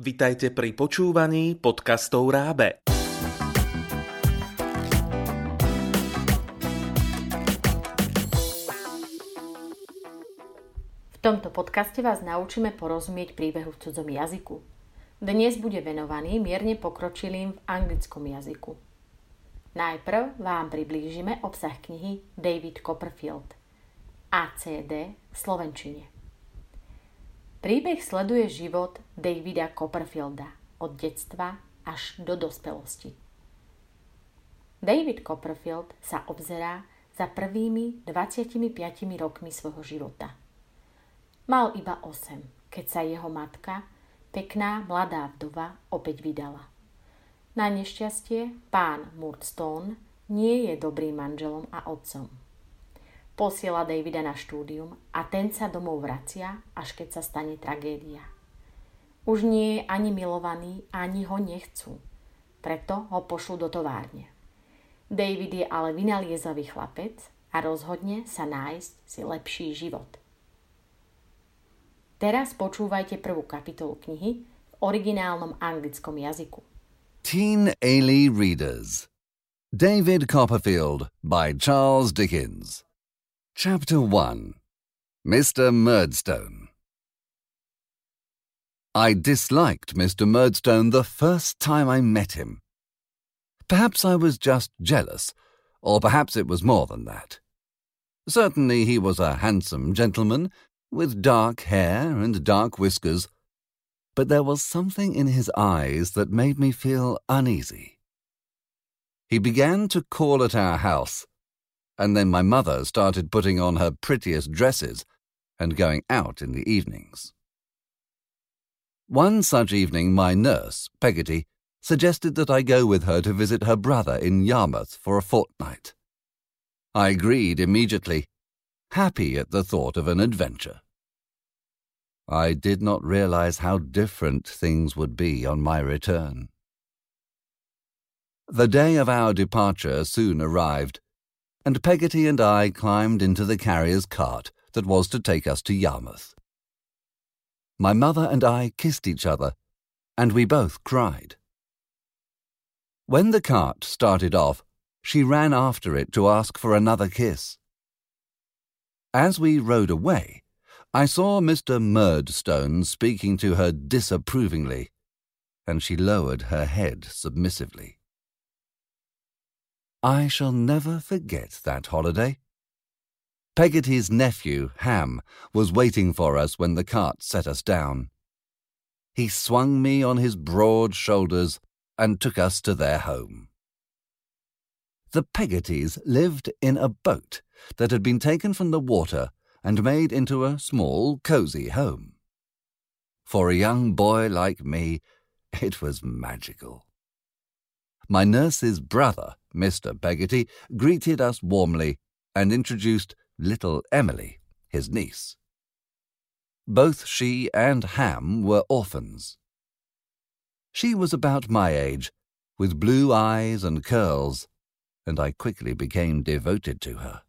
Vitajte pri počúvaní podcastov Rábe. V tomto podcaste vás naučíme porozumieť príbehu v cudzom jazyku. Dnes bude venovaný mierne pokročilým v anglickom jazyku. Najprv vám priblížime obsah knihy David Copperfield ACD v Slovenčine. Príbeh sleduje život Davida Copperfielda od detstva až do dospelosti. David Copperfield sa obzerá za prvými 25 rokmi svojho života. Mal iba 8, keď sa jeho matka, pekná mladá vdova, opäť vydala. Na nešťastie pán Murdstone nie je dobrým manželom a otcom. Posiela Davida na štúdium a ten sa domov vracia, až keď sa stane tragédia. Už nie je ani milovaný, ani ho nechcú. Preto ho pošlu do továrne. David je ale vynaliezavý chlapec a rozhodne sa nájsť si lepší život. Teraz počúvajte prvú kapitolu knihy v originálnom anglickom jazyku. Teen Ailey Readers David Copperfield by Charles Dickens Chapter 1 Mr. Murdstone I disliked Mr. Murdstone the first time I met him. Perhaps I was just jealous, or perhaps it was more than that. Certainly he was a handsome gentleman, with dark hair and dark whiskers, but there was something in his eyes that made me feel uneasy. He began to call at our house and then my mother started putting on her prettiest dresses and going out in the evenings. One such evening, my nurse, Peggotty, suggested that I go with her to visit her brother in Yarmouth for a fortnight. I agreed immediately, happy at the thought of an adventure. I did not realize how different things would be on my return. The day of our departure soon arrived, and Peggotty and I climbed into the carrier's cart that was to take us to Yarmouth. My mother and I kissed each other, and we both cried. When the cart started off, she ran after it to ask for another kiss. As we rode away, I saw Mr. Murdstone speaking to her disapprovingly, and she lowered her head submissively. I shall never forget that holiday. Peggotty's nephew, Ham, was waiting for us when the cart set us down. He swung me on his broad shoulders and took us to their home. The Peggottys lived in a boat that had been taken from the water and made into a small, cosy home. For a young boy like me, it was magical. My nurse's brother, Mr. Peggotty, greeted us warmly and introduced little Emily, his niece. Both she and Ham were orphans. She was about my age, with blue eyes and curls, and I quickly became devoted to her.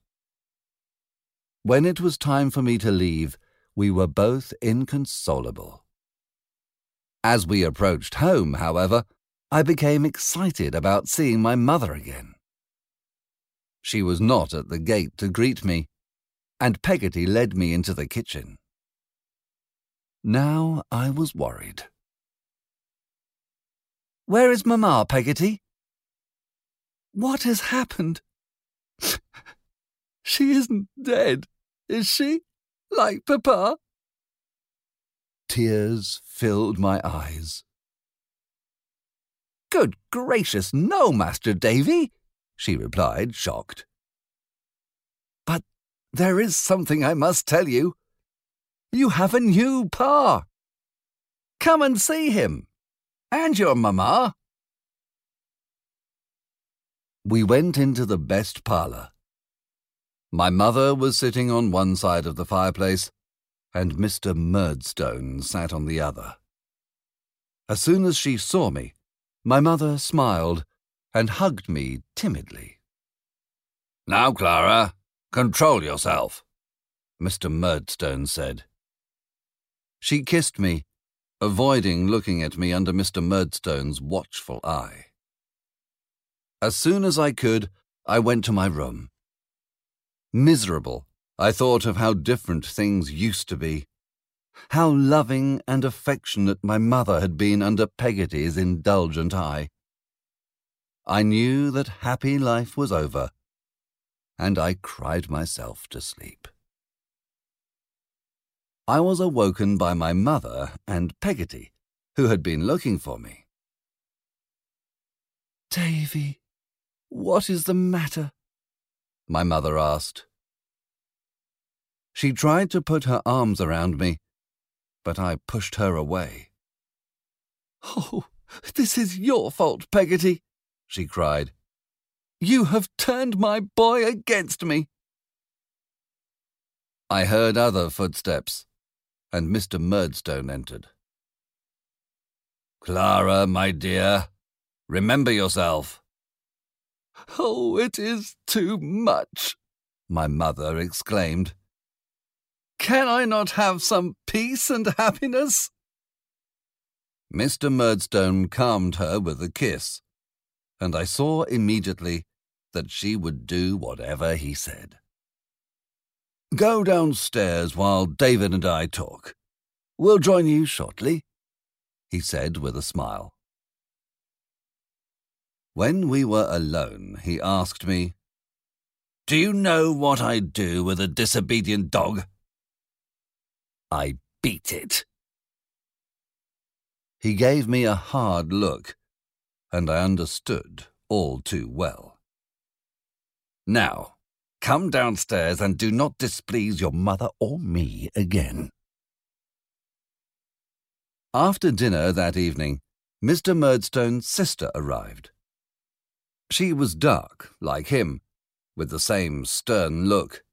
When it was time for me to leave, we were both inconsolable. As we approached home, however, I became excited about seeing my mother again. She was not at the gate to greet me, and Peggotty led me into the kitchen. Now I was worried. Where is Mamma, Peggotty? What has happened? she isn't dead, is she? Like Papa? Tears filled my eyes. Good gracious, no, Master Davy, she replied, shocked. But there is something I must tell you. You have a new pa. Come and see him. And your mamma. We went into the best parlour. My mother was sitting on one side of the fireplace, and Mr. Murdstone sat on the other. As soon as she saw me, my mother smiled and hugged me timidly. Now, Clara, control yourself, Mr. Murdstone said. She kissed me, avoiding looking at me under Mr. Murdstone's watchful eye. As soon as I could, I went to my room. Miserable, I thought of how different things used to be. How loving and affectionate my mother had been under Peggotty's indulgent eye. I knew that happy life was over, and I cried myself to sleep. I was awoken by my mother and Peggotty, who had been looking for me. Davy, what is the matter? My mother asked. She tried to put her arms around me, but I pushed her away. Oh, this is your fault, Peggotty, she cried. You have turned my boy against me. I heard other footsteps, and Mr. Murdstone entered. Clara, my dear, remember yourself. Oh, it is too much, my mother exclaimed. Can I not have some peace and happiness? Mr. Murdstone calmed her with a kiss, and I saw immediately that she would do whatever he said. Go downstairs while David and I talk. We'll join you shortly, he said with a smile. When we were alone, he asked me, Do you know what I do with a disobedient dog? I beat it. He gave me a hard look, and I understood all too well. Now, come downstairs and do not displease your mother or me again. After dinner that evening, Mr. Murdstone's sister arrived. She was dark, like him, with the same stern look,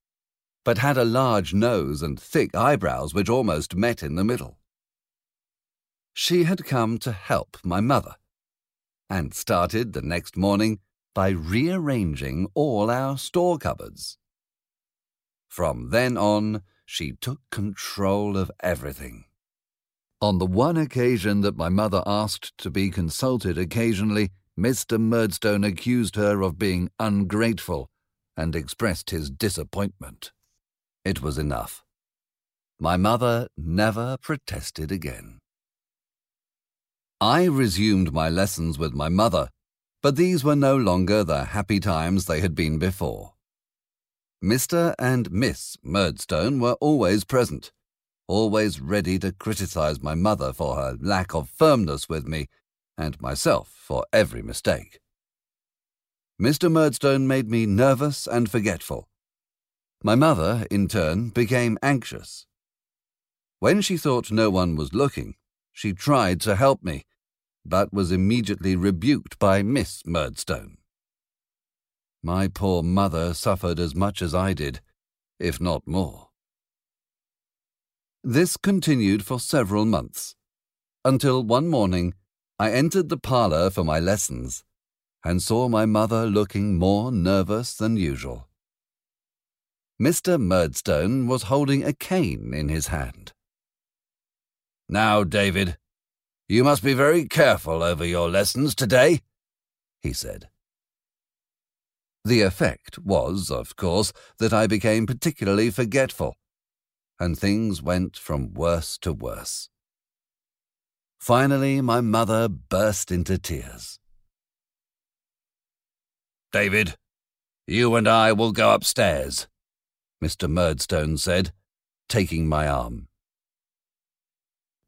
but had a large nose and thick eyebrows which almost met in the middle. She had come to help my mother, and started the next morning by rearranging all our store cupboards. From then on, she took control of everything. On the one occasion that my mother asked to be consulted occasionally, Mr. Murdstone accused her of being ungrateful and expressed his disappointment. It was enough. My mother never protested again. I resumed my lessons with my mother, but these were no longer the happy times they had been before. Mr. and Miss Murdstone were always present, always ready to criticize my mother for her lack of firmness with me and myself for every mistake. Mr. Murdstone made me nervous and forgetful. My mother, in turn, became anxious. When she thought no one was looking, she tried to help me, but was immediately rebuked by Miss Murdstone. My poor mother suffered as much as I did, if not more. This continued for several months, until one morning I entered the parlour for my lessons and saw my mother looking more nervous than usual. Mr. Murdstone was holding a cane in his hand. Now, David, you must be very careful over your lessons today, he said. The effect was, of course, that I became particularly forgetful, and things went from worse to worse. Finally, my mother burst into tears. David, you and I will go upstairs, Mr. Murdstone said, taking my arm.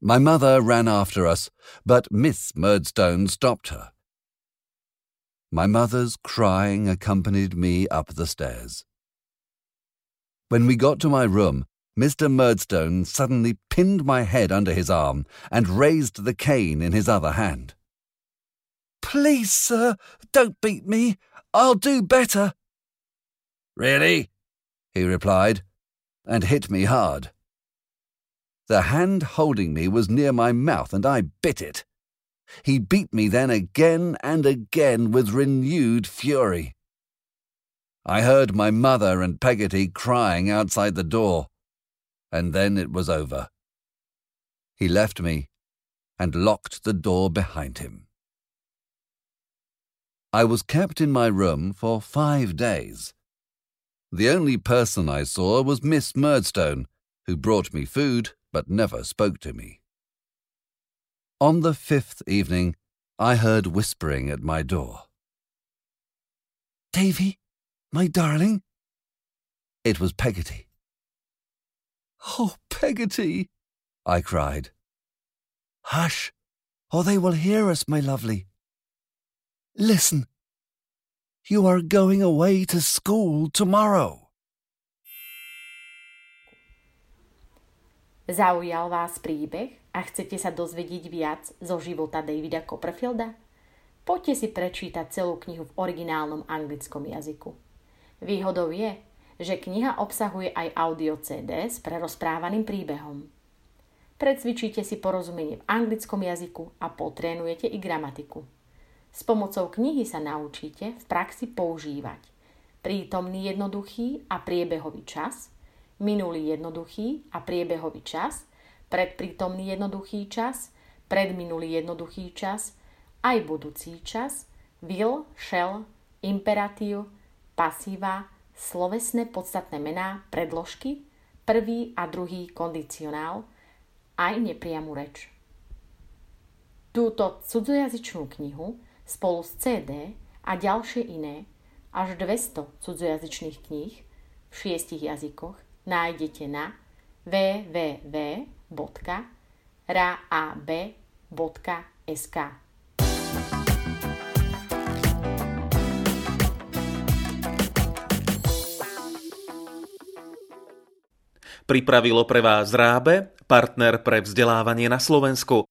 My mother ran after us, but Miss Murdstone stopped her. My mother's crying accompanied me up the stairs. When we got to my room, Mr. Murdstone suddenly pinned my head under his arm and raised the cane in his other hand. Please, sir, don't beat me. I'll do better. Really? He replied, and hit me hard. The hand holding me was near my mouth, and I bit it. He beat me then again and again with renewed fury. I heard my mother and Peggotty crying outside the door and then it was over. He left me, and locked the door behind him. I was kept in my room for five days. The only person I saw was Miss Murdstone, who brought me food but never spoke to me. On the fifth evening, I heard whispering at my door. Davy, my darling? It was Peggotty. Oh, Peggotty, I cried. Hush, or they will hear us, my lovely. Listen. You are going away to school tomorrow. Zaujal vás príbeh a chcete sa dozvedieť viac zo života Davida Copperfielda? Poďte si prečítať celú knihu v originálnom anglickom jazyku. Výhodou je, že kniha obsahuje aj audio CD s prerozprávaným príbehom. Precvičíte si porozumenie v anglickom jazyku a potrénujete i gramatiku. S pomocou knihy sa naučíte v praxi používať prítomný jednoduchý a priebehový čas, minulý jednoduchý a priebehový čas, predprítomný jednoduchý čas, predminulý jednoduchý čas, aj budúci čas, will, shall, imperatív, pasíva, slovesné podstatné mená, predložky, prvý a druhý kondicionál, aj nepriamu reč. Túto cudzojazyčnú knihu spolu s CD a ďalšie iné, až 200 cudzojazyčných kníh v šiestich jazykoch nájdete na www.raab.sk. Pripravilo pre vás Rábe, partner pre vzdelávanie na Slovensku.